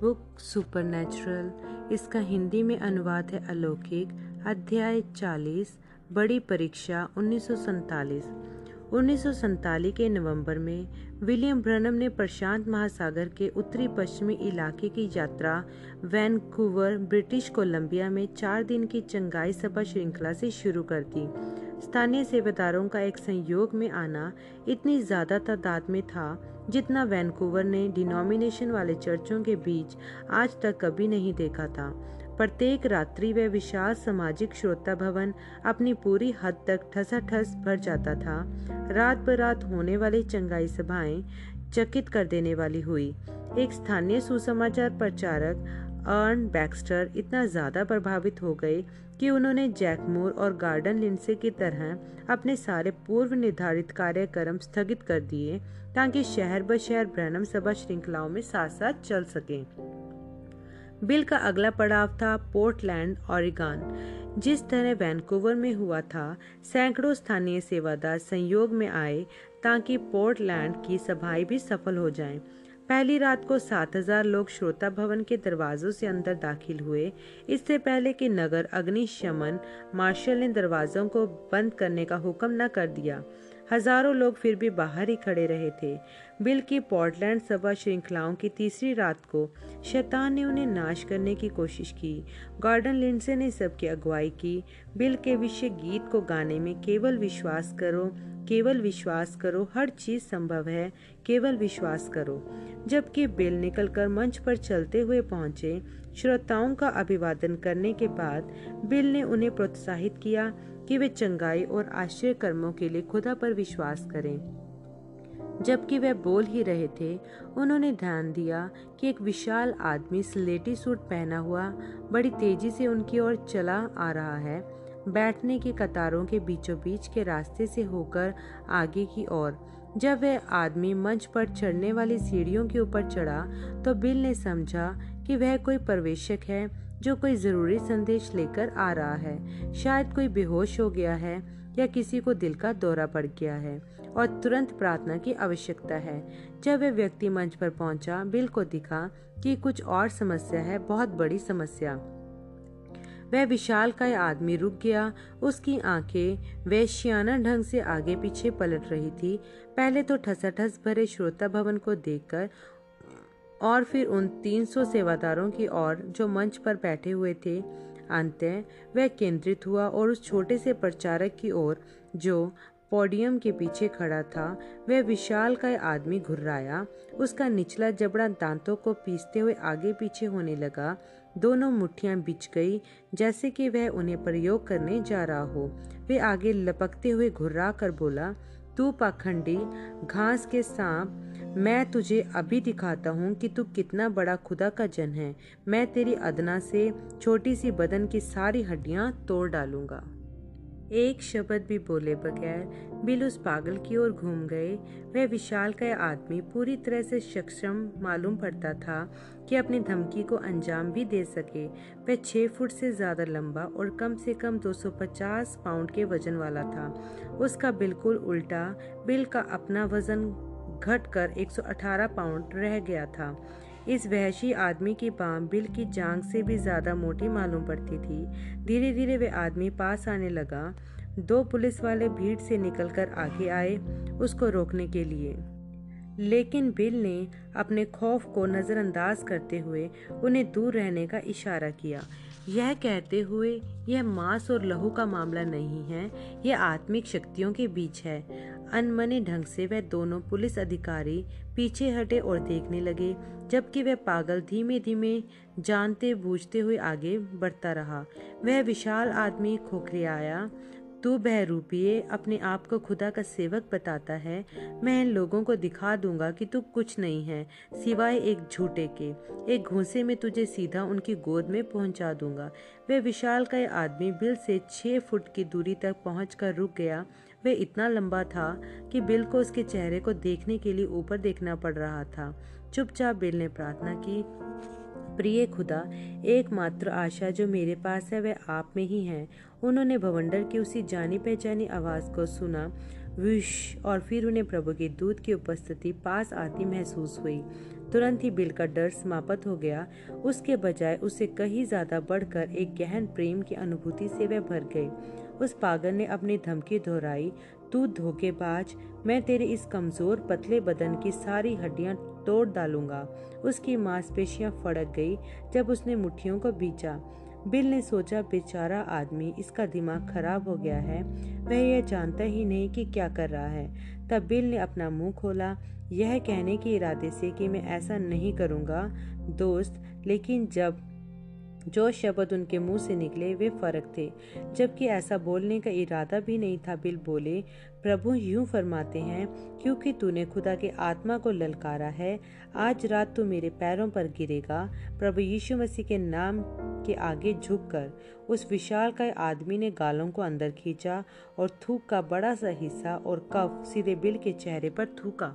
Book supernatural, इसका हिंदी में अनुवाद है अलौकिक, अध्याय 40 बड़ी परीक्षा उन्नीस उन्नीस के नवंबर में विलियम ब्रनम ने प्रशांत महासागर के उत्तरी पश्चिमी इलाके की यात्रा वैनकूवर, ब्रिटिश कोलंबिया में चार दिन की चंगाई सभा श्रृंखला से शुरू कर दी। स्थानीय सेवादारों का एक संयोग में आना इतनी ज़्यादा तादाद में था जितना वैनकूवर ने डिनोमिनेशन वाले चर्चों के बीच आज तक कभी नहीं देखा था। प्रत्येक रात्रि वह विशाल सामाजिक श्रोता भवन अपनी पूरी हद तक ठसा ठस भर जाता था। रात बरात रात होने वाली चंगाई सभाएँ चकित कर देने वाली हुई। एक स्थानीय सुसमाचार प्रचारक अर्न बैक्स्टर इतना ज़्यादा प्रभावित हो गए कि उन्होंने जैकमोर और गार्डन लिंडसे की तरह अपने सारे पूर्व निर्धारित कार्यक्रम स्थगित कर दिए ताकि शहर ब शहर ब्रैनम सभा श्रृंखलाओं में साथ साथ चल सकें बिल का अगला पड़ाव था पोर्टलैंड, ओरिगन, जिस तरह वैनकूवर में हुआ था, सैकड़ों स्थानीय सेवादार संयोग में आए ताकि पोर्टलैंड की सभाएँ भी सफल हो जाएँ। पहली रात को सात हज़ार लोग श्रोता भवन के दरवाजों से अंदर दाखिल हुए। इससे पहले कि नगर अग्निशमन मार्शल ने दरवाजों को बंद करने का हुक्म न कर दिया। हज़ारों लोग फिर भी बाहर ही खड़े रहे थे। बिल की पोर्टलैंड सभा श्रृंखलाओं की तीसरी रात को शैतान ने उन्हें नाश करने की कोशिश की। गॉर्डन लिंडसे ने सबकी अगुवाई की। बिल के विषय गीत को गाने में केवल विश्वास करो, केवल विश्वास करो, हर चीज़ संभव है, केवल विश्वास करो। जबकि बिल निकलकर मंच पर चलते हुए पहुँचे, श्रोताओं का अभिवादन करने के बाद बिल ने उन्हें प्रोत्साहित किया कि वे चंगाई और आश्चर्य कर्मों के लिए खुदा पर विश्वास करें। जबकि वह बोल ही रहे थे, उन्होंने ध्यान दिया कि एक विशाल आदमी स्लेटी सूट पहना हुआ बड़ी तेज़ी से उनकी ओर चला आ रहा है। बैठने की कतारों के बीचों बीच के रास्ते से होकर आगे की ओर, जब वह आदमी मंच पर चढ़ने वाली सीढ़ियों के ऊपर चढ़ा तो बिल ने समझा कि वह कोई प्रवेशक है जो कोई ज़रूरी संदेश लेकर आ रहा है। शायद कोई बेहोश हो गया है या किसी को दिल का दौरा पड़ गया है। और तुरंत प्रार्थना की आवश्यकता है। जब वह व्यक्ति मंच पर पहुँचा, बिल को दिखा कि कुछ और समस्या है, बहुत बड़ी समस्या। वह विशाल का आदमी रुक गया। उसकी आँखें वैश्याना ढंग से आगे पीछे पलट रही थी। पहले तो ठसाठस भरे श्रोता भवन को देखकर और फिर उन 300 सेवादारों की ओर जो मंच पर बैठे हुए थे अंत वह केंद्रित हुआ और उस छोटे से प्रचारक की ओर जो पोडियम के पीछे खड़ा था। वह विशाल का आदमी घुर्राया। उसका निचला जबड़ा दांतों को पीसते हुए आगे पीछे होने लगा। दोनों मुट्ठियाँ बिछ गई, जैसे कि वह उन्हें प्रयोग करने जा रहा हो। वे आगे लपकते हुए घुर्रा कर बोला, तू पाखंडी, घास के सांप, मैं तुझे अभी दिखाता हूँ कि तू कितना बड़ा खुदा का जन है। मैं तेरी अदना से छोटी सी बदन की सारी हड्डियाँ तोड़ डालूँगा। एक शब्द भी बोले बगैर बिल उस पागल की ओर घूम गए। वह विशाल का आदमी पूरी तरह से सक्षम मालूम पड़ता था कि अपनी धमकी को अंजाम भी दे सके। वह छः फुट से ज़्यादा लंबा और कम से कम 250 पाउंड के वज़न वाला था। उसका बिल्कुल उल्टा, बिल का अपना वज़न घटकर 118 पाउंड रह गया था। इस वहशी आदमी की बाम बिल की जांग से भी ज़्यादा मोटी मालूम पड़ती थी। धीरे धीरे वे आदमी पास आने लगा। दो पुलिस वाले भीड़ से निकलकर आगे आए उसको रोकने के लिए। लेकिन बिल ने अपने खौफ को नज़रअंदाज करते हुए उन्हें दूर रहने का इशारा किया। यह कहते हुए, यह मांस और लहू का मामला नहीं है, यह आत्मिक शक्तियों के बीच है। अनमने ढंग से वह दोनों पुलिस अधिकारी पीछे हटे और देखने लगे। जबकि वह पागल धीमे धीमे जानते बूझते हुए आगे बढ़ता रहा। वह विशाल आदमी खोखरे आया। तू बहरूपिये अपने आप को खुदा का सेवक बताता है। मैं इन लोगों को दिखा दूँगा कि तू कुछ नहीं है, सिवाय एक झूठे के। एक घूसे में तुझे सीधा उनकी गोद में पहुँचा दूँगा। वह विशाल का आदमी बिल से छह फुट की दूरी तक पहुंचकर रुक गया। वह इतना लंबा था कि बिल को उसके चेहरे को देखने के लिए ऊपर देखना पड़ रहा था। चुपचाप बिल ने प्रार्थना की। प्रिय खुदा, एकमात्र आशा जो मेरे पास है, वह आप में ही है। उन्होंने भवंडर की उसी जानी पहचानी आवाज़ को सुना। विश, और फिर उन्हें प्रभु के दूत की उपस्थिति पास आती महसूस हुई। तुरंत ही बिल का डर समाप्त हो गया। उसके बजाय उसे कहीं ज़्यादा बढ़कर एक गहन प्रेम की अनुभूति से वह भर गई। उस पागल ने अपनी धमकी दोहराई, तू धोखेबाज, मैं तेरे इस कमज़ोर, पतले बदन की सारी हड्डियाँ तोड़ डालूँगा। उसकी मांसपेशियाँ फड़क गई जब उसने मुट्ठियों को बीचा। बिल ने सोचा, बेचारा आदमी, इसका दिमाग खराब हो गया है। वह यह जानता ही नहीं कि क्या कर रहा है। तब बिल ने अपना मुँह खोला। यह कहने के इरादे से कि मैं ऐसा नहीं करूँगा, दोस्त, लेकिन जब जो शब्द उनके मुँह से निकले, वे फ़र्क थे। जबकि ऐसा बोलने का इरादा भी नहीं था, बिल बोले प्रभु यूँ फरमाते हैं, क्योंकि तूने खुदा के आत्मा को ललकारा है, आज रात तू मेरे पैरों पर गिरेगा। प्रभु यीशु मसीह के नाम के आगे झुककर उस विशाल का आदमी ने गालों को अंदर खींचा और थूक का बड़ा सा हिस्सा और कफ सीधे बिल के चेहरे पर थूका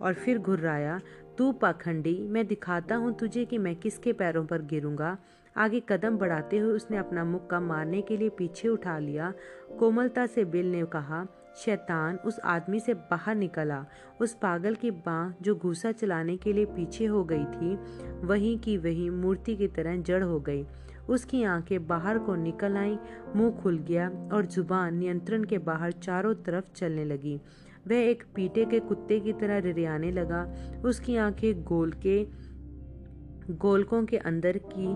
और फिर घुर्राया, तू पाखंडी, मैं दिखाता हूँ तुझे कि मैं किसके पैरों पर गिरूँगा। आगे कदम बढ़ाते हुए उसने अपना मुक्का मारने के लिए पीछे उठा लिया। कोमलता से बिल ने कहा शैतान उस आदमी से बाहर निकला। उस पागल की बाह जो घूसा चलाने के लिए पीछे हो गई थी, वहीं की वहीं मूर्ति की तरह जड़ हो गई। उसकी आँखें बाहर को निकल आई, मुँह खुल गया और ज़ुबान नियंत्रण के बाहर चारों तरफ़ चलने लगी। वह एक पीटे के कुत्ते की तरह रिरियाने लगा। उसकी आँखें गोल के, गोलकों के अंदर की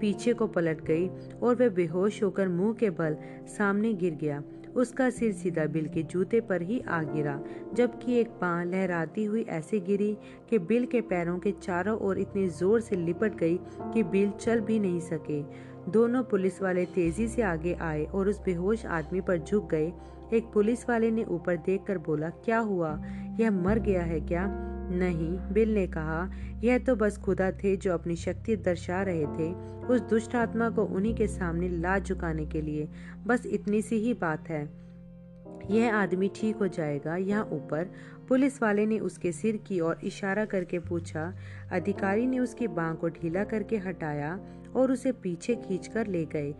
पीछे को पलट गई और वह बेहोश होकर मुँह के बल सामने गिर गया। उसका सिर सीधा बिल के जूते पर ही आ गिरा, जबकि एक पां लहराती हुई ऐसे गिरी कि बिल के पैरों के चारों ओर इतनी ज़ोर से लिपट गई कि बिल चल भी नहीं सके। दोनों पुलिस वाले तेज़ी से आगे आए और उस बेहोश आदमी पर झुक गए। एक पुलिस वाले ने ऊपर देखकर बोला, क्या हुआ? यह मर गया है क्या? नहीं, बिल ने कहा, यह तो बस खुदा थे जो अपनी शक्ति दर्शा रहे थे। उस दुष्ट आत्मा को उन्हीं के सामने ला झुकाने के लिए। बस इतनी सी ही बात है। यह आदमी ठीक हो जाएगा यहाँ ऊपर। पुलिस वाले ने उसके सिर की ओर इशारा करके पूछा। अधिकारी ने उसकी बांह को ढीला करके हटाया और उसे पीछे खींचकर ले गए।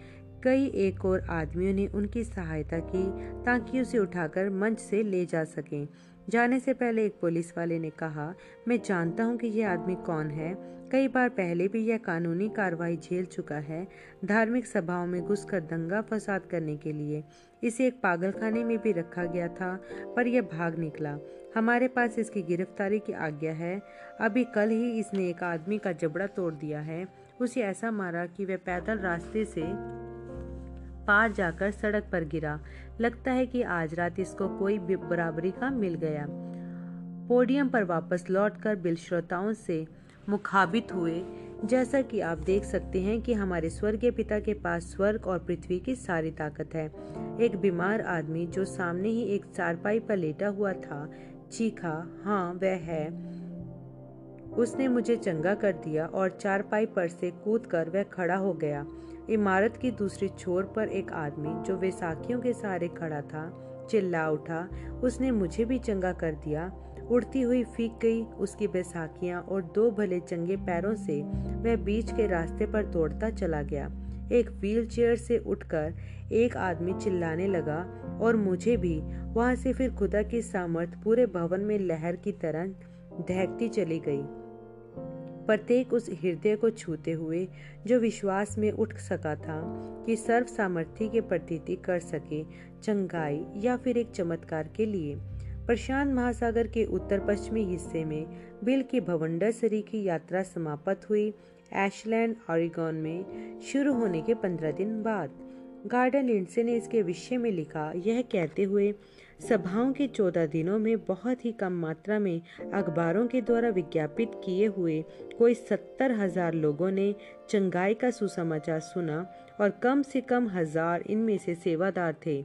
कई एक और आदमियों ने उनकी सहायता की ताकि उसे उठाकर मंच से ले जा सकें। जाने से पहले एक पुलिस वाले ने कहा, मैं जानता हूँ कि यह आदमी कौन है। कई बार पहले भी यह कानूनी कार्रवाई झेल चुका है, धार्मिक सभाओं में घुसकर दंगा फसाद करने के लिए। इसे एक पागलखाने में भी रखा गया था, पर यह भाग निकला। हमारे पास इसकी गिरफ्तारी की आज्ञा है। अभी कल ही इसने एक आदमी का जबड़ा तोड़ दिया है। उसे ऐसा मारा कि वह पैदल रास्ते से पार जाकर सड़क पर गिरा। लगता है कि आज रात इसको कोई बराबरी का मिल गया। पोडियम पर वापस लौटकर बिल श्रोताओं से मुखाबित हुए। जैसा कि आप देख सकते हैं कि हमारे स्वर्गीय पिता के पास स्वर्ग और पृथ्वी की सारी ताकत है। एक बीमार आदमी जो सामने ही एक चारपाई पर लेटा हुआ था, चीखा हाँ वह है। उसने मुझे चंगा कर दिया और चारपाई पर से कूदकर वह खड़ा हो गया। इमारत की दूसरी छोर पर एक आदमी जो वैसाखियों के सहारे खड़ा था, चिल्ला उठा। उसने मुझे भी चंगा कर दिया। उड़ती हुई फीक गई उसकी बैसाखियाँ और दो भले चंगे पैरों से वह बीच के रास्ते पर दौड़ता चला गया। एक व्हीलचेयर से उठकर एक आदमी चिल्लाने लगा और मुझे भी। वहाँ से फिर खुदा की सामर्थ पूरे भवन में लहर की तरह दहकती चली गई। प्रत्येक उस हृदय को छूते हुए, जो विश्वास में उठ सका था कि सर्व सामर्थ्य के प्रतीति कर सके, चंगाई या फिर एक चमत्कार के लिए। प्रशांत महासागर के उत्तर पश्चिमी हिस्से में बिल की भवंडर सरी की यात्रा समाप्त हुई, एशलैंड ऑरिगॉन में शुरू होने के पंद्रह दिन बाद। गार्डन लिंडसे ने इसके विषय में लिखा, यह कहते हुए सभाओं के चौदह दिनों में बहुत ही कम मात्रा में अखबारों के द्वारा विज्ञापित किए हुए कोई सत्तर हज़ार लोगों ने चंगाई का सुसमाचार सुना और कम से कम हज़ार इनमें से सेवादार थे।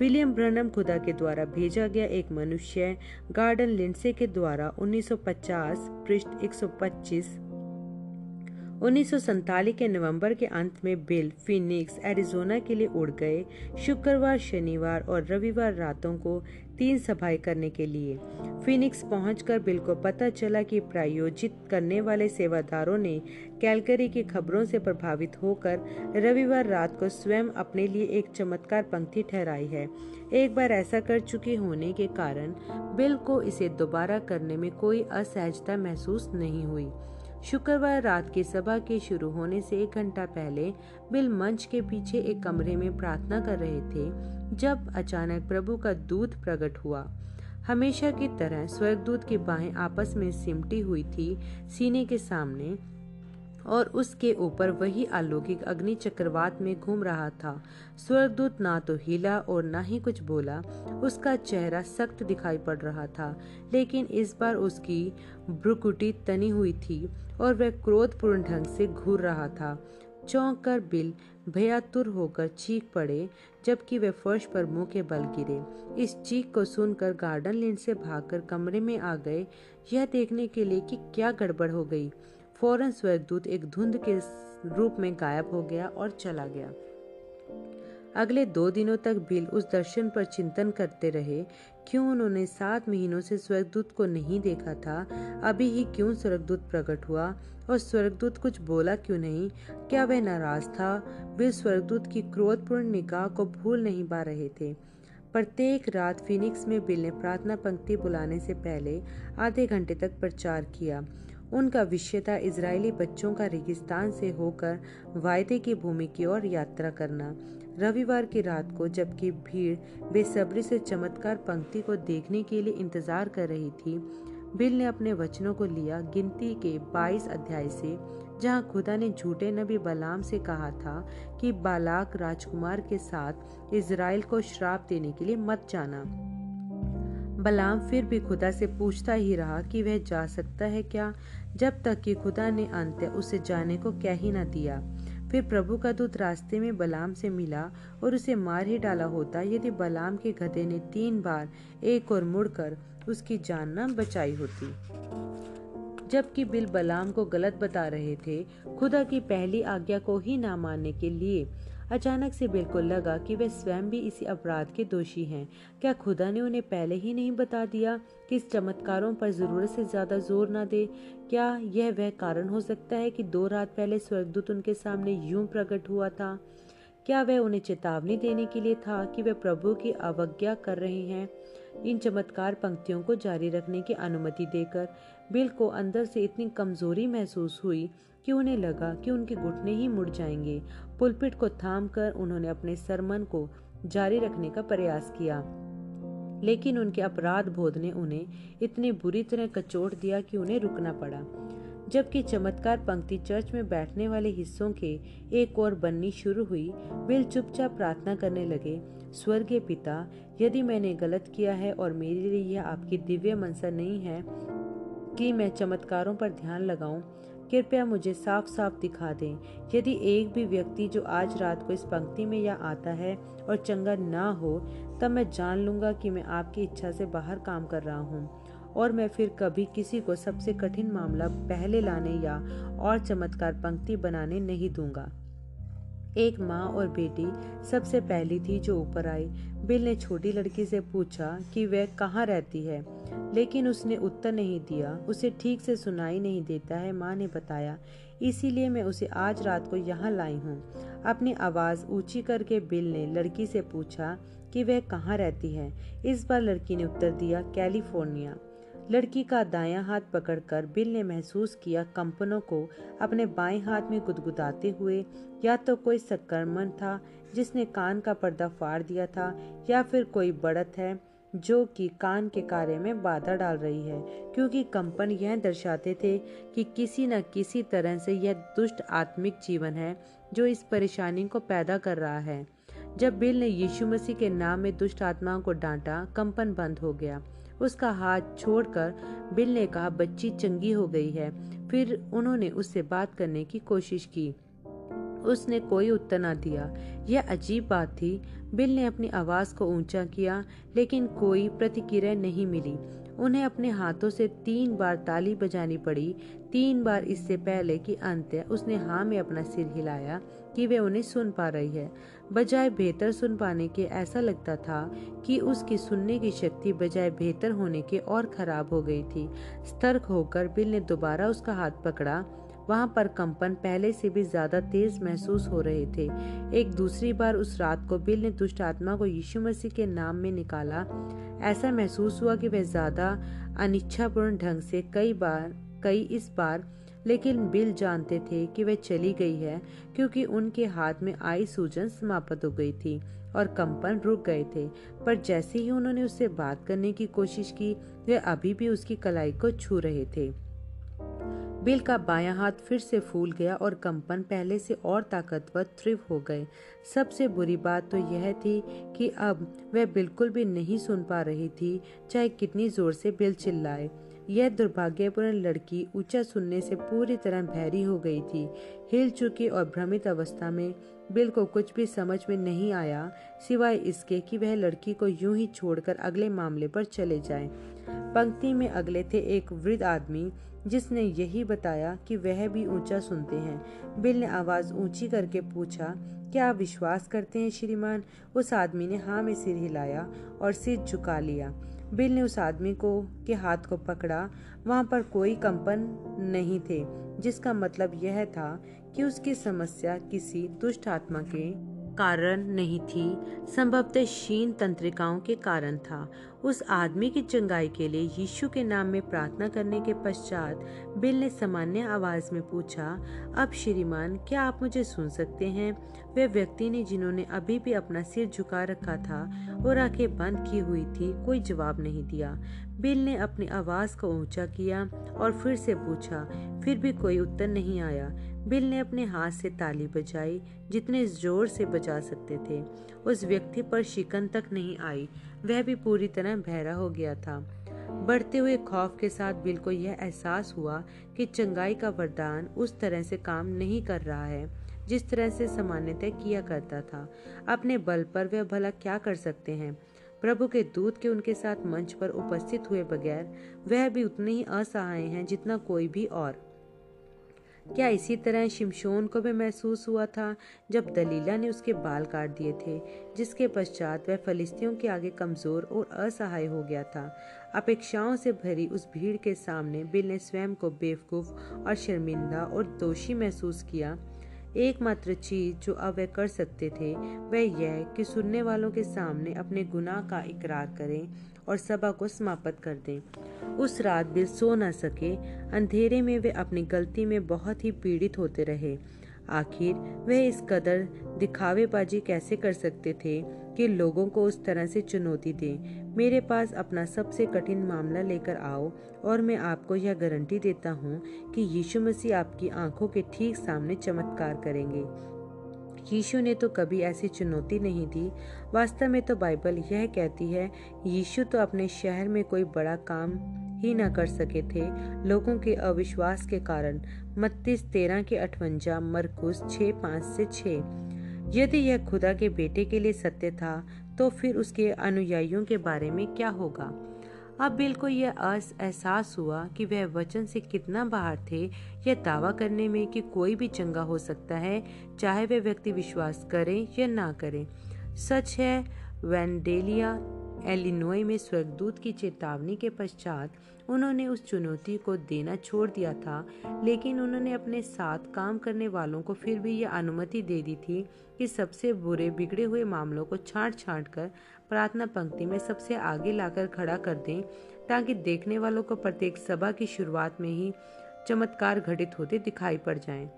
विलियम ब्रनम खुदा के द्वारा भेजा गया एक मनुष्य, गार्डन लिंडसे के द्वारा 1950 पृष्ठ 125 उन्नीस के नवंबर के अंत में बिल फिनिक्स, एरिजोना के लिए उड़ गए। शुक्रवार, शनिवार और रविवार रातों को तीन सभाएँ करने के लिए। फिनिक्स पहुंचकर बिल को पता चला कि प्रायोजित करने वाले सेवादारों ने कैलकरी की खबरों से प्रभावित होकर रविवार रात को स्वयं अपने लिए एक चमत्कार पंक्ति ठहराई है। एक बार ऐसा कर चुके होने के कारण बिल को इसे दोबारा करने में कोई असहजता महसूस नहीं हुई। शुक्रवार रात की सभा के शुरू होने से एक घंटा पहले बिल मंच के पीछे एक कमरे में प्रार्थना कर रहे थे, जब अचानक प्रभु का दूत प्रकट हुआ। हमेशा की तरह स्वर्गदूत की बाहें आपस में सिमटी हुई थी सीने के सामने, और उसके ऊपर वही अलौकिक अग्नि चक्रवात में घूम रहा था। स्वर्गदूत ना तो हिला और ना ही कुछ बोला। उसका चेहरा सख्त दिखाई पड़ रहा था, लेकिन इस बार उसकी ब्रुकुटी तनी हुई थी। और वह क्रोधपूर्ण ढंग से घूर रहा था। चौंक कर बिल भयातुर होकर चीख पड़े, जबकि वे फर्श पर मुँह के बल गिरे। इस चीख को सुनकर गार्डन लेन से भागकर कमरे में आ गए। यह देखने के लिए कि क्या गड़बड़ हो गई। फ़ौरन स्वर्गदूत एक धुंध के रूप में गायब हो गया और चला गया। अगले दो दिनों तक बिल उस दर्शन पर चिंतन करते रहे क्यों उन्होंने सात महीनों से स्वर्गदूत को नहीं देखा था? अभी ही क्यों स्वर्गदूत प्रकट हुआ? और स्वर्गदूत कुछ बोला क्यों नहीं? क्या वह नाराज़ था? बिल स्वर्गदूत की क्रोधपूर्ण निगाह को भूल नहीं पा रहे थे। प्रत्येक रात फिनिक्स में बिल ने प्रार्थना पंक्ति बुलाने से पहले आधे घंटे तक प्रचार किया। उनका विषय था इसराइली बच्चों का रेगिस्तान से होकर वायदे की भूमि की ओर यात्रा करना। रविवार की रात को जबकि भीड़ बेसब्री से चमत्कार पंक्ति को देखने के लिए इंतज़ार कर रही थी, बिल ने अपने वचनों को लिया गिनती के 22 अध्याय से, जहाँ खुदा ने झूठे नबी बलाम से कहा था कि बालाक राजकुमार के साथ इज़राइल को श्राप देने के लिए मत जाना। बलाम फिर भी खुदा से पूछता ही रहा कि वह जा सकता है क्या, जब तक कि खुदा ने अंत उसे जाने को कह ही न दिया। फिर प्रभु का दूत रास्ते में बलाम से मिला और उसे मार ही डाला होता, यदि बलाम के गधे ने तीन बार एक और मुड़कर उसकी जान न बचाई होती। जबकि बिल बलाम को गलत बता रहे थे, खुदा की पहली आज्ञा को ही ना मानने के लिए अचानक से बिल्कुल लगा कि वे स्वयं भी इसी अपराध के दोषी हैं। क्या खुदा ने उन्हें पहले ही नहीं बता दिया कि इस चमत्कारों पर ज़रूरत से ज़्यादा ज़ोर ना दे? क्या यह वह कारण हो सकता है कि दो रात पहले स्वर्गदूत उनके सामने यूँ प्रकट हुआ था? क्या वह उन्हें चेतावनी देने के लिए था कि वे प्रभु की अवज्ञा कर रहे हैं? इन चमत्कार पंक्तियों को जारी रखने की अनुमति देकर बिल को अंदर से इतनी कमज़ोरी महसूस हुई कि उन्हें लगा कि उनके घुटने ही मुड़ जाएँगे। पुलपिट को थाम कर उन्होंने अपने सरमन को जारी रखने का प्रयास किया। लेकिन उनके अपराध बोध ने उन्हें इतनी बुरी तरह कचोट दिया कि उन्हें रुकना पड़ा। जबकि चमत्कार पंक्ति चर्च में बैठने वाले हिस्सों के एक और बननी शुरू हुई, बिल चुपचाप प्रार्थना करने लगे स्वर्गीय पिता, यदि मैंने गलत किया है और मेरे लिए यह आपकी दिव्य मनसा नहीं है कि मैं चमत्कारों पर ध्यान लगाऊँ, कृपया मुझे साफ़ साफ़ दिखा दें। यदि एक भी व्यक्ति जो आज रात को इस पंक्ति में या आता है और चंगा ना हो, तब मैं जान लूँगा कि मैं आपकी इच्छा से बाहर काम कर रहा हूँ और मैं फिर कभी किसी को सबसे कठिन मामला पहले लाने या और चमत्कार पंक्ति बनाने नहीं दूँगा। एक माँ और बेटी सबसे पहली थी जो ऊपर आई। बिल ने छोटी लड़की से पूछा कि वह कहाँ रहती है, लेकिन उसने उत्तर नहीं दिया। उसे ठीक से सुनाई नहीं देता है, माँ ने बताया। इसीलिए मैं उसे आज रात को यहाँ लाई हूँ। अपनी आवाज़ ऊँची करके बिल ने लड़की से पूछा कि वह कहाँ रहती है। इस बार लड़की ने उत्तर दिया, कैलिफ़ोर्निया। लड़की का दायां हाथ पकड़कर बिल ने महसूस किया कंपनों को अपने बाएँ हाथ में गुदगुदाते हुए, या तो कोई संक्रमण था जिसने कान का पर्दा फाड़ दिया था, या फिर कोई बढ़त है जो कि कान के कार्य में बाधा डाल रही है, क्योंकि कंपन यह दर्शाते थे कि किसी न किसी तरह से यह दुष्ट आत्मिक जीवन है जो इस परेशानी को पैदा कर रहा है। जब बिल ने यीशु मसीह के नाम में दुष्ट आत्माओं को डांटा, कंपन बंद हो गया। उसका हाथ छोड़कर बिल ने कहा बच्ची चंगी हो गई है। फिर उन्होंने उससे बात करने की कोशिश की। उसने कोई उत्तर ना दिया। यह अजीब बात थी। बिल ने अपनी आवाज़ को ऊँचा किया, लेकिन कोई प्रतिक्रिया नहीं मिली। उन्हें अपने हाथों से तीन बार ताली बजानी पड़ी। तीन बार इससे पहले कि अंत, उसने हाँ में अपना सिर हिलाया कि वे उन्हें सुन पा रही है। बजाय बेहतर सुन पाने के, ऐसा लगता था कि उसकी सुनने की शक्ति बजाय बेहतर होने के और खराब हो गई थी। सतर्क होकर बिल ने दोबारा उसका हाथ पकड़ा। वहाँ पर कंपन पहले से भी ज़्यादा तेज महसूस हो रहे थे। एक दूसरी बार उस रात को बिल ने दुष्ट आत्मा को यीशु मसीह के नाम में निकाला। ऐसा महसूस हुआ कि वह ज़्यादा अनिच्छापूर्ण ढंग से कई बार, कई इस बार, लेकिन बिल जानते थे कि वह चली गई है, क्योंकि उनके हाथ में आई सूजन समाप्त हो गई थी और कंपन रुक गए थे। पर जैसे ही उन्होंने उससे बात करने की कोशिश की, वे अभी भी उसकी कलाई को छू रहे थे। बिल का बायां हाथ फिर से फूल गया और कंपन पहले से और ताकतवर, तीव्र हो गए। सबसे बुरी बात तो यह थी कि अब वह बिल्कुल भी नहीं सुन पा रही थी, चाहे कितनी ज़ोर से बिल चिल्लाए। यह दुर्भाग्यपूर्ण लड़की ऊँचा सुनने से पूरी तरह भैरी हो गई थी। हिल चुकी और भ्रमित अवस्था में बिल को कुछ भी समझ में नहीं आया, सिवाय इसके कि वह लड़की को यूँ ही छोड़कर अगले मामले पर चले जाए। पंक्ति में अगले थे एक वृद्ध आदमी जिसने यही बताया कि वह भी ऊँचा सुनते हैं। बिल ने आवाज़ ऊँची करके पूछा, क्या आप विश्वास करते हैं श्रीमान? उस आदमी ने हाँ में सिर हिलाया और सिर झुका लिया। बिल ने उस आदमी को, के हाथ को पकड़ा। वहाँ पर कोई कंपन नहीं थे, जिसका मतलब यह था कि उसकी समस्या किसी दुष्ट आत्मा के कारण नहीं थी, संभवतः शीन तंत्रिकाओं के कारण था। उस आदमी की चंगाई के लिए यीशु के नाम में प्रार्थना करने के पश्चात बिल ने सामान्य आवाज़ में पूछा, अब श्रीमान, क्या आप मुझे सुन सकते हैं? वे व्यक्ति ने जिन्होंने अभी भी अपना सिर झुका रखा था और आँखें बंद की हुई थी, कोई जवाब नहीं दिया। बिल ने अपनी आवाज़ को ऊँचा किया और फिर से पूछा, फिर भी कोई उत्तर नहीं आया। बिल ने अपने हाथ से ताली बजाई, जितने ज़ोर से बजा सकते थे। उस व्यक्ति पर शिकन तक नहीं आई, वह भी पूरी तरह बहरा हो गया था। बढ़ते हुए खौफ के साथ बिल को यह एहसास हुआ कि चंगाई का वरदान उस तरह से काम नहीं कर रहा है, जिस तरह से सामान्यतः किया करता था। अपने बल पर वह भला क्या कर सकते हैं? प्रभु के दूत के उनके साथ मंच पर उपस्थित हुए बगैर वह भी उतने ही असहाय हैं जितना कोई भी और। क्या इसी तरह शिमशोन को भी महसूस हुआ था जब दलीला ने उसके बाल काट दिए थे, जिसके पश्चात वह फलिस्तियों के आगे कमज़ोर और असहाय हो गया था। अपेक्षाओं से भरी उस भीड़ के सामने बिल ने स्वयं को बेवकूफ़ और शर्मिंदा और दोषी महसूस किया एकमात्र चीज़ जो अब वह कर सकते थे, वह यह कि सुनने वालों के सामने अपने गुनाह का इकरार करें और सभा को समाप्त कर दें। उस रात बिल सो न सके, अंधेरे में वे अपनी गलती में बहुत ही पीड़ित होते रहे। आखिर वे इस कदर दिखावेबाजी कैसे कर सकते थे कि लोगों को उस तरह से चुनौती दें? मेरे पास अपना सबसे कठिन मामला लेकर आओ और मैं आपको यह गारंटी देता हूँ कि यीशु मसीह आपकी आँखों के ठीक सामने चमत्कार करेंगे। यीशु ने तो कभी ऐसी चुनौती नहीं दी। वास्तव में तो बाइबल यह कहती है, यीशु तो अपने शहर में कोई बड़ा काम ही न कर सके थे। लोगों के अविश्वास के कारण मत्तीस, तेरह के अठवंजा, मरकुस छः पाँच से छः यदि यह खुदा के बेटे के लिए सत्य था तो फिर उसके अनुयायियों के बारे में क्या होगा? अब बिल को यह एहसास हुआ कि वह वचन से कितना बाहर थे, यह दावा करने में कि कोई भी चंगा हो सकता है, चाहे वह व्यक्ति विश्वास करे या ना करे। सच है, वेंडेलिया एलिनोय में स्वर्गदूत की चेतावनी के पश्चात उन्होंने उस चुनौती को देना छोड़ दिया था, लेकिन उन्होंने अपने साथ काम करने वालों को फिर भी यह अनुमति दे दी थी कि सबसे बुरे बिगड़े हुए मामलों को छांट छांट कर प्रार्थना पंक्ति में सबसे आगे लाकर खड़ा कर दें, ताकि देखने वालों को प्रत्येक सभा की शुरुआत में ही चमत्कार घटित होते दिखाई पड़ जाएँ।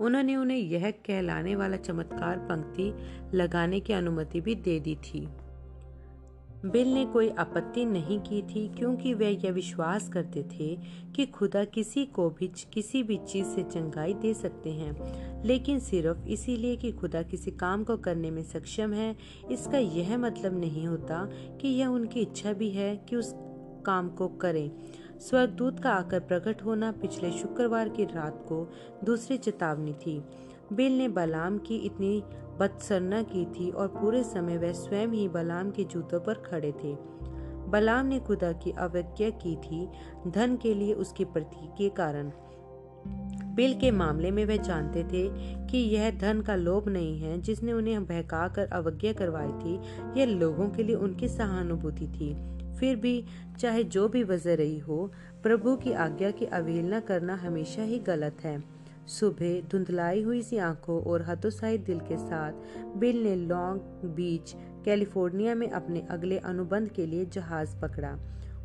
उन्होंने उन्हें यह कहलाने वाला चमत्कार पंक्ति लगाने की अनुमति भी दे दी थी बिल ने कोई आपत्ति नहीं की थी क्योंकि वे यह विश्वास करते थे कि खुदा किसी को भी, किसी भी चीज़ से चंगाई दे सकते हैं। लेकिन सिर्फ़ इसीलिए कि खुदा किसी काम को करने में सक्षम है, इसका यह मतलब नहीं होता कि यह उनकी इच्छा भी है कि उस काम को करें। स्वर्गदूत का आकर प्रकट होना पिछले शुक्रवार की रात को दूसरी चेतावनी थी। बिल ने बलाम की इतनी बदसरना की थी और पूरे समय वह स्वयं ही बलाम के जूतों पर खड़े थे। बलाम ने खुदा की अवज्ञा की थी धन के लिए उसकी प्रतीक के कारण। बिल के मामले में वे जानते थे कि यह धन का लोभ नहीं है, जिसने उन्हें बहका कर अवज्ञा करवाई थी। यह लोगों के लिए उनकी सहानुभूति थी। फिर भी चाहे जो भी वजह रही हो, प्रभु की आज्ञा की अवहेलना करना हमेशा ही गलत है। सुबह धुंधलाई हुई सी आँखों और हतोत्साही दिल के साथ बिल ने लॉन्ग बीच कैलिफ़ोर्निया में अपने अगले अनुबंध के लिए जहाज़ पकड़ा।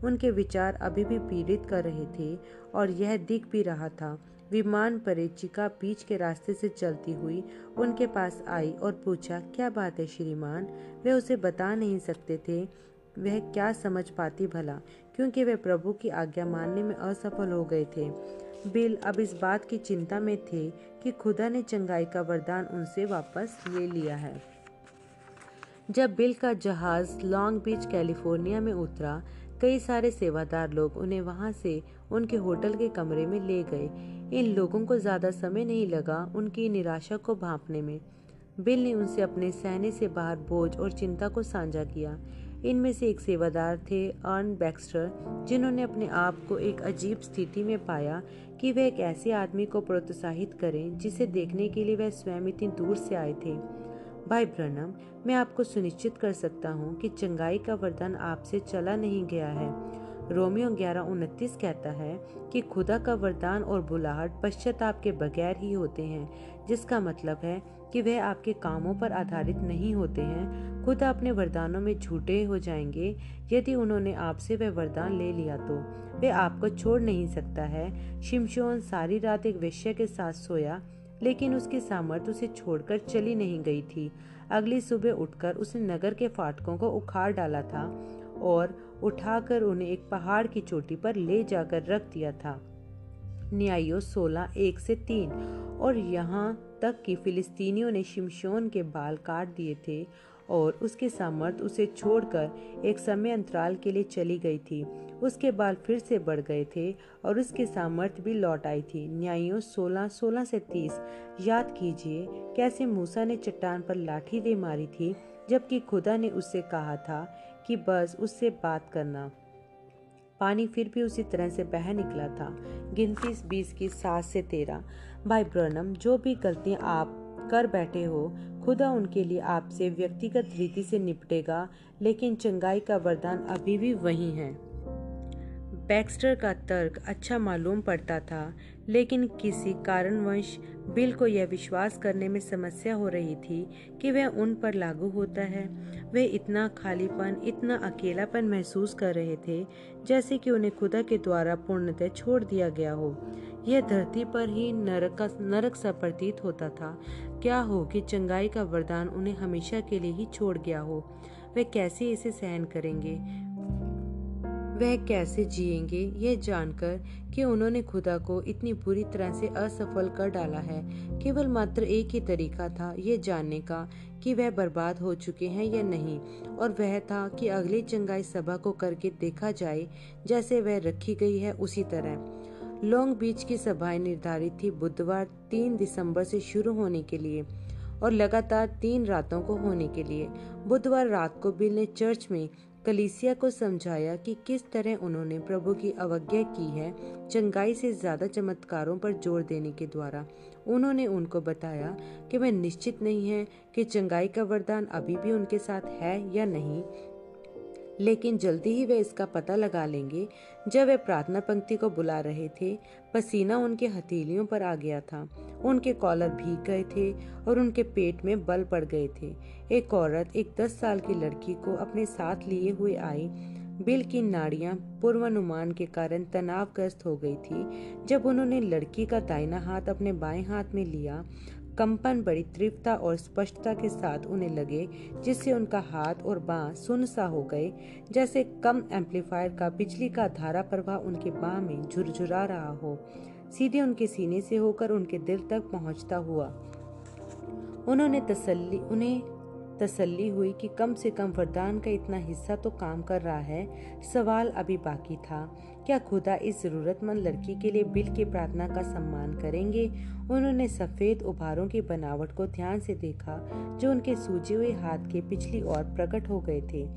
उनके विचार अभी भी पीड़ित कर रहे थे और यह दिख भी रहा था। विमान परिचिका बीच के रास्ते से चलती हुई उनके पास आई और पूछा, क्या बात है श्रीमान? वे उसे बता नहीं सकते थे। वह क्या समझ पाती भला? क्योंकि वे प्रभु की आज्ञा मानने में असफल हो गए थे। बिल अब इस बात की चिंता में थे कि खुदा ने चंगाई का वरदान उनसे वापस ले लिया है। जब बिल का जहाज़ लॉन्ग बीच, कैलिफ़ोर्निया में उतरा, कई सारे सेवादार लोग उन्हें वहाँ से उनके होटल के कमरे में ले गए। इन लोगों को ज़्यादा समय नहीं लगा उनकी निराशा को भांपने में। बिल ने उनसे अपने सहने से बाहर बोझ और चिंता को साझा किया। इनमें से एक सेवादार थे अर्न बैक्स्टर, जिन्होंने अपने आप को एक अजीब स्थिति में पाया कि वे एक ऐसे आदमी को प्रोत्साहित करें जिसे देखने के लिए वह स्वयं इतनी दूर से आए थे। भाई ब्रनम, मैं आपको सुनिश्चित कर सकता हूँ कि चंगाई का वरदान आपसे चला नहीं गया है। रोमियो ग्यारह उनतीस कहता है कि खुदा का वरदान और बुलाहट पश्चाताप के बगैर ही होते हैं जिसका मतलब है कि वह आपके कामों पर आधारित नहीं होते हैं, खुद अपने वरदानों में झूठे हो जाएँगे, यदि उन्होंने आपसे वह वरदान ले लिया तो। वे आपको छोड़ नहीं सकता है। शिमशोन सारी रात एक वेश्या के साथ सोया, लेकिन उसकी सामर्थ्य उसे छोड़कर चली नहीं गई थी। अगली सुबह उठकर उसने नगर के फाटकों को उखाड़ डाला था और उठाकर उन्हें एक पहाड़ की चोटी पर ले जाकर रख दिया था। न्यायो सोलह, एक से तीन। और यहाँ तक कि फिलिस्तीनियों ने शिमशोन के बाल काट दिए थे और उसके सामर्थ उसे छोड़कर एक समय अंतराल के लिए चली गई थी। उसके बाल फिर से बढ़ गए थे और उसके सामर्थ भी लौट आई थी। न्यायों सोलह सोलह से तीस। याद कीजिए, कैसे मूसा ने चट्टान पर लाठी दे मारी थी, जबकि खुदा ने उससे कहा था कि बस उससे बात करना। पानी फिर भी उसी तरह से बह निकला था। गिनती बीस की सात से तेरह। भाई ब्रनम, जो भी गलतियाँ आप कर बैठे हो, खुदा उनके लिए आपसे व्यक्तिगत रीति से निपटेगा, लेकिन चंगाई का वरदान अभी भी वही है। बैक्स्टर का तर्क अच्छा मालूम पड़ता था, लेकिन किसी कारणवश बिल को यह विश्वास करने में समस्या हो रही थी कि वह उन पर लागू होता है। वे इतना खालीपन, इतना अकेलापन महसूस कर रहे थे, जैसे कि उन्हें खुदा के द्वारा पूर्णतः छोड़ दिया गया हो। यह धरती पर ही नरक का, नरक सा प्रतीत होता था। क्या हो कि चंगाई का वरदान उन्हें हमेशा के लिए ही छोड़ गया हो? वे कैसे इसे सहन करेंगे? वह कैसे जिएँगे यह जानकर कि उन्होंने खुदा को इतनी बुरी तरह से असफल कर डाला है। केवल मात्र एक ही तरीका था ये जानने का कि वह बर्बाद हो चुके हैं या नहीं, और वह था कि अगली चंगाई सभा को करके देखा जाए, जैसे वह रखी गई है उसी तरह। लॉन्ग बीच की सभाएँ निर्धारित थी बुधवार, तीन दिसंबर से शुरू होने के लिए। और लगातार तीन रातों को होने के लिए। बुधवार रात को बिल ने चर्च में कलीसिया को समझाया कि किस तरह उन्होंने प्रभु की अवज्ञा की है, चंगाई से ज़्यादा चमत्कारों पर ज़ोर देने के द्वारा। उन्होंने उनको बताया कि वह निश्चित नहीं है कि चंगाई का वरदान अभी भी उनके साथ है या नहीं। लेकिन जल्दी ही वे इसका पता लगा लेंगे। जब वे प्रार्थना पंक्ति को बुला रहे थे, पसीना उनके हथेलियों पर आ गया था। उनके कॉलर भीग गए थे और उनके पेट में बल पड़ गए थे। एक औरत, एक दस साल की लड़की को अपने साथ लिए हुए आई। बिल की नाड़ियाँ पूर्वानुमान के कारण तनावग्रस्त हो गई थी। जब उन्होंने लड़की का दाहिना हाथ अपने बाएँ हाथ में लिया कंपन बड़ी तीव्रता और स्पष्टता के साथ उन्हें लगे, जिससे उनका हाथ और बाह सुन सा हो गए, जैसे कम एम्पलीफायर का बिजली का धारा प्रवाह उनके बाह में झुरझुरा रहा हो। सीधे उनके सीने से होकर उनके दिल तक पहुँचता हुआ। उन्होंने तसल्ली, उन्हें तसल्ली हुई कि कम से कम वरदान का इतना हिस्सा तो काम कर रहा है, सवाल अभी बाकी था। क्या खुदा इस जरूरतमंद लड़की के लिए बिल की प्रार्थना का सम्मान करेंगे? उन्होंने सफ़ेद उभारों की बनावट को ध्यान से देखा, जो उनके सूजे हुए हाथ के पिछली ओर प्रकट हो गए थे।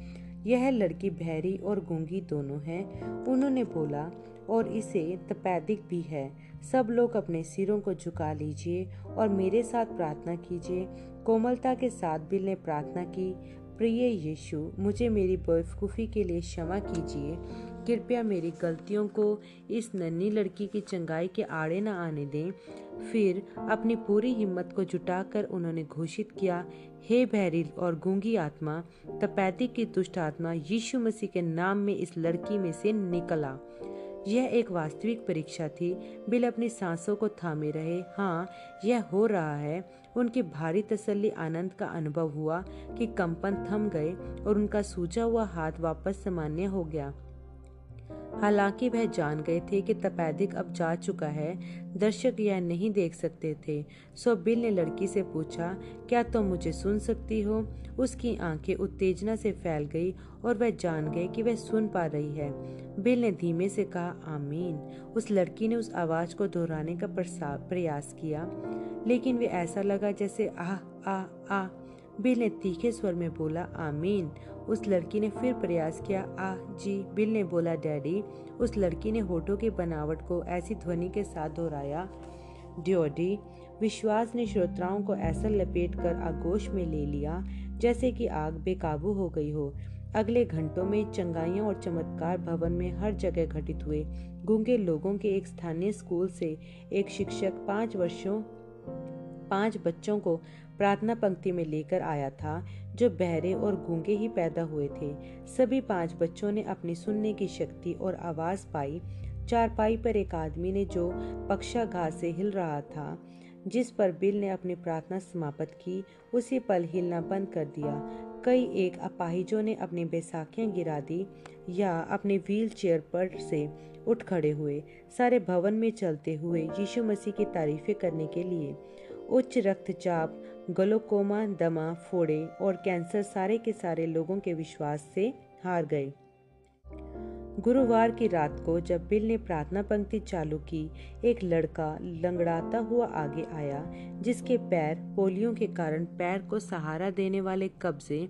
यह लड़की बहरी और गूँगी दोनों है, उन्होंने बोला, और इसे तपैदिक भी है। सब लोग अपने सिरों को झुका लीजिए और मेरे साथ प्रार्थना कीजिए। कोमलता के साथ बिल ने प्रार्थना की, प्रिय यीशु, मुझे मेरी बेवकूफ़ी के लिए क्षमा कीजिए। कृपया मेरी गलतियों को इस नन्ही लड़की की चंगाई के आड़े न आने दें। फिर अपनी पूरी हिम्मत को जुटाकर उन्होंने घोषित किया, हे बहरी और गूँगी आत्मा तपैती की दुष्ट आत्मा, यीशु मसीह के नाम में इस लड़की में से निकला यह एक वास्तविक परीक्षा थी। बिल अपनी सांसों को थामे रहे। हाँ यह हो रहा है। उनकी भारी तसल्ली आनंद का अनुभव हुआ कि कंपन थम गए और उनका सूझा हुआ हाथ वापस सामान्य हो गया। हालाँकि वह जान गए थे कि तपैदिक अब जा चुका है, दर्शक यह नहीं देख सकते थे। सो बिल ने लड़की से पूछा, क्या तुम तो मुझे सुन सकती हो? उसकी आँखें उत्तेजना से फैल गई और वह जान गए कि वह सुन पा रही है। बिल ने धीमे से कहा, आमीन। उस लड़की ने उस आवाज़ को दोहराने का प्रयास किया, लेकिन वे ऐसा लगा जैसे, आह आ आ बिल ने तीखे स्वर में बोला, आमीन। उस लड़की ने फिर प्रयास किया आ जी। बिल ने बोला, डैडी। उस लड़की ने होठों की बनावट को ऐसी ध्वनि के साथ दोहराया, ड्योडी, विश्वास ने श्रोताओं को ऐसा लपेट कर आगोश में ले लिया, जैसे कि आग बेकाबू हो गई हो। अगले घंटों में चंगाइयों और चमत्कार भवन में हर जगह घटित हुए। गूँगे लोगों के एक स्थानीय स्कूल से एक शिक्षक पाँच वर्षों पाँच बच्चों को प्रार्थना पंक्ति में लेकर आया था, जो बहरे और गूँगे ही पैदा हुए थे। सभी पाँच बच्चों ने अपनी सुनने की शक्ति और आवाज़ पाई। चारपाई पर एक आदमी ने जो पक्षाघात से हिल रहा था, जिस पर बिल ने अपनी प्रार्थना समाप्त की, उसी पल हिलना बंद कर दिया। कई एक अपाहिजों ने अपनी बैसाखियाँ गिरा दी या अपने व्हील चेयर पर से उठ खड़े हुए। सारे भवन में चलते हुए यीशु मसीह की तारीफें करने के लिए उच्च रक्तचाप ग्लोकोमा दमा, फोड़े और कैंसर सारे के सारे लोगों के विश्वास से हार गए। गुरुवार की रात को जब बिल ने प्रार्थना पंक्ति चालू की, एक लड़का लंगड़ाता हुआ आगे आया, जिसके पैर पोलियो के कारण पैर को सहारा देने वाले कब्जे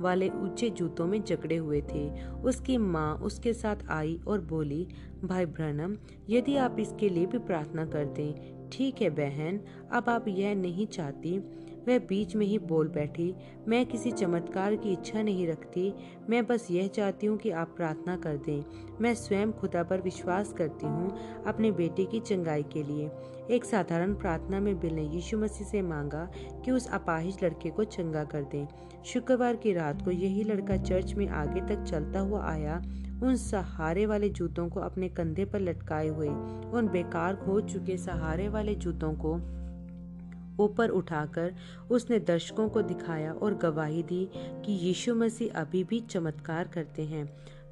वाले ऊँचे जूतों में जकड़े हुए थे। उसकी माँ उसके साथ आई और बोली, भाई ब्रनम यदि आप इसके लिए भी प्रार्थना कर दें ठीक है बहन, अब आप यह नहीं चाहती वह बीच में ही बोल बैठी। मैं किसी चमत्कार की इच्छा नहीं रखती। मैं बस यह चाहती हूँ कि आप प्रार्थना कर दें। मैं स्वयं खुदा पर विश्वास करती हूँ अपने बेटे की चंगाई के लिए। एक साधारण प्रार्थना में बिल ने यीशु मसीह से मांगा कि उस अपाहिज लड़के को चंगा कर दें। शुक्रवार की रात को यही लड़का चर्च में आगे तक चलता हुआ आया। उन सहारे वाले जूतों को अपने कंधे पर लटकाए हुए, उन बेकार हो चुके सहारे वाले जूतों को ऊपर उठाकर उसने दर्शकों को दिखाया और गवाही दी कि यीशु मसीह अभी भी चमत्कार करते हैं।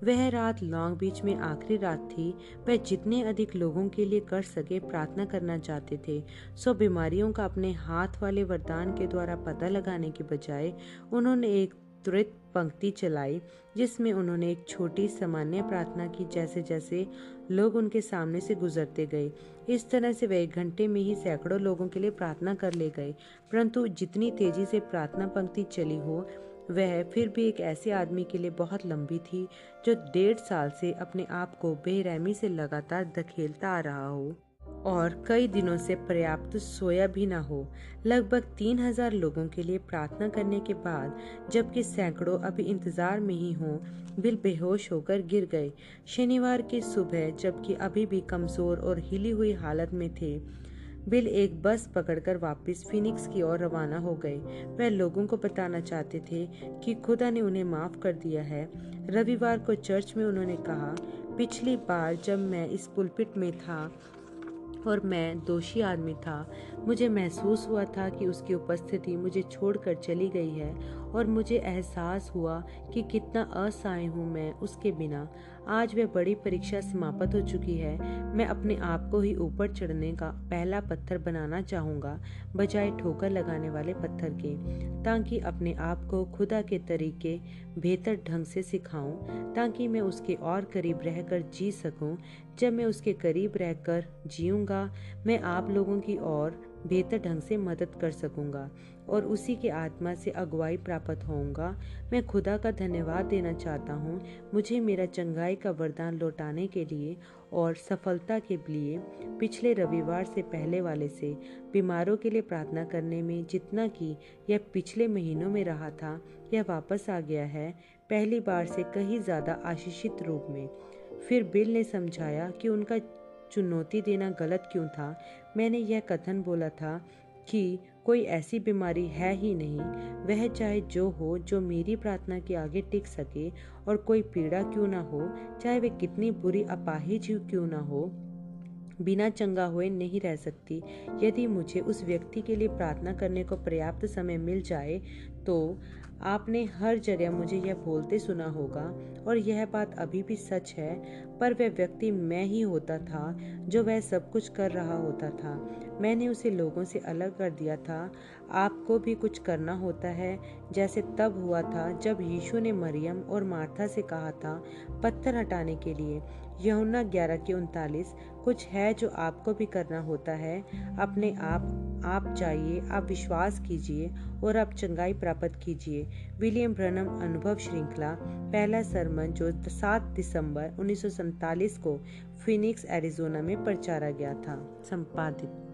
वह रात लॉन्ग बीच में आखिरी रात थी। वह जितने अधिक लोगों के लिए कर सके प्रार्थना करना चाहते थे, सो बीमारियों का अपने हाथ वाले वरदान के द्वारा पता लगाने के बजाय उन्होंने एक त्वरित पंक्ति चलाई, जिसमें उन्होंने एक छोटी सामान्य प्रार्थना की जैसे जैसे लोग उनके सामने से गुजरते गए। इस तरह से वह एक घंटे में ही सैकड़ों लोगों के लिए प्रार्थना कर ले गए। परंतु जितनी तेज़ी से प्रार्थना पंक्ति चली हो, वह फिर भी एक ऐसे आदमी के लिए बहुत लंबी थी, जो डेढ़ साल से अपने आप को बेरहमी से लगातार धकेलता आ रहा हो। और कई दिनों से पर्याप्त सोया भी ना हो। लगभग तीन हज़ार लोगों के लिए प्रार्थना करने के बाद, जबकि सैकड़ों अभी इंतज़ार में ही हों, बिल बेहोश होकर गिर गए। शनिवार की सुबह, जबकि अभी भी कमज़ोर और हिली हुई हालत में थे, बिल एक बस पकड़कर वापस फिनिक्स की ओर रवाना हो गए। वह लोगों को बताना चाहते थे कि खुदा ने उन्हें माफ़ कर दिया है। रविवार को चर्च में उन्होंने कहा, पिछली बार जब मैं इस पुलपिट में था और मैं दोषी आदमी था। मुझे महसूस हुआ था कि उसकी उपस्थिति मुझे छोड़कर चली गई है और मुझे एहसास हुआ कि कितना असहाय हूँ मैं उसके बिना। आज वह बड़ी परीक्षा समाप्त हो चुकी है। मैं अपने आप को ही ऊपर चढ़ने का पहला पत्थर बनाना चाहूँगा, बजाय ठोकर लगाने वाले पत्थर के, ताकि अपने आप को खुदा के तरीके बेहतर ढंग से सिखाऊं, ताकि मैं उसके और करीब रहकर जी सकूँ। जब मैं उसके करीब रहकर जीऊँगा, मैं आप लोगों की और बेहतर ढंग से मदद कर सकूँगा। और उसी के आत्मा से अगुवाई प्राप्त होऊँगा। मैं खुदा का धन्यवाद देना चाहता हूँ। मुझे मेरा चंगाई का वरदान लौटाने के लिए और सफलता के लिए पिछले रविवार से पहले वाले से बीमारों के लिए प्रार्थना करने में जितना कि यह पिछले महीनों में रहा था, यह वापस आ गया है। पहली बार से कहीं ज़्यादा आशीषित रूप में। फिर बिल ने समझाया कि उनका चुनौती देना गलत क्यों था। मैंने यह कथन बोला था कि कोई ऐसी बीमारी है ही नहीं। वह चाहे जो हो, जो मेरी प्रार्थना के आगे टिक सके और कोई पीड़ा क्यों ना हो, चाहे वह कितनी बुरी अपाहिज क्यों ना हो, बिना चंगा हुए नहीं रह सकती। यदि मुझे उस व्यक्ति के लिए प्रार्थना करने को पर्याप्त समय मिल जाए तो आपने हर जगह मुझे यह बोलते सुना होगा और यह बात अभी भी सच है, पर वह व्यक्ति मैं ही होता था, जो वह सब कुछ कर रहा होता था। मैंने उसे लोगों से अलग कर दिया था। आपको भी कुछ करना होता है। जैसे तब हुआ था जब यीशु ने मरियम और मार्था से कहा था पत्थर हटाने के लिए यमुना ग्यारह के उनतालीस, कुछ है जो आपको भी करना होता है। अपने आप आप जाइए, आप विश्वास कीजिए और आप चंगाई प्राप्त कीजिए। विलियम ब्रनम अनुभव श्रृंखला, पहला सरमन जो 7 दिसंबर उन्नीस को फिनिक्स, एरिजोना में प्रचारा गया था। संपादित।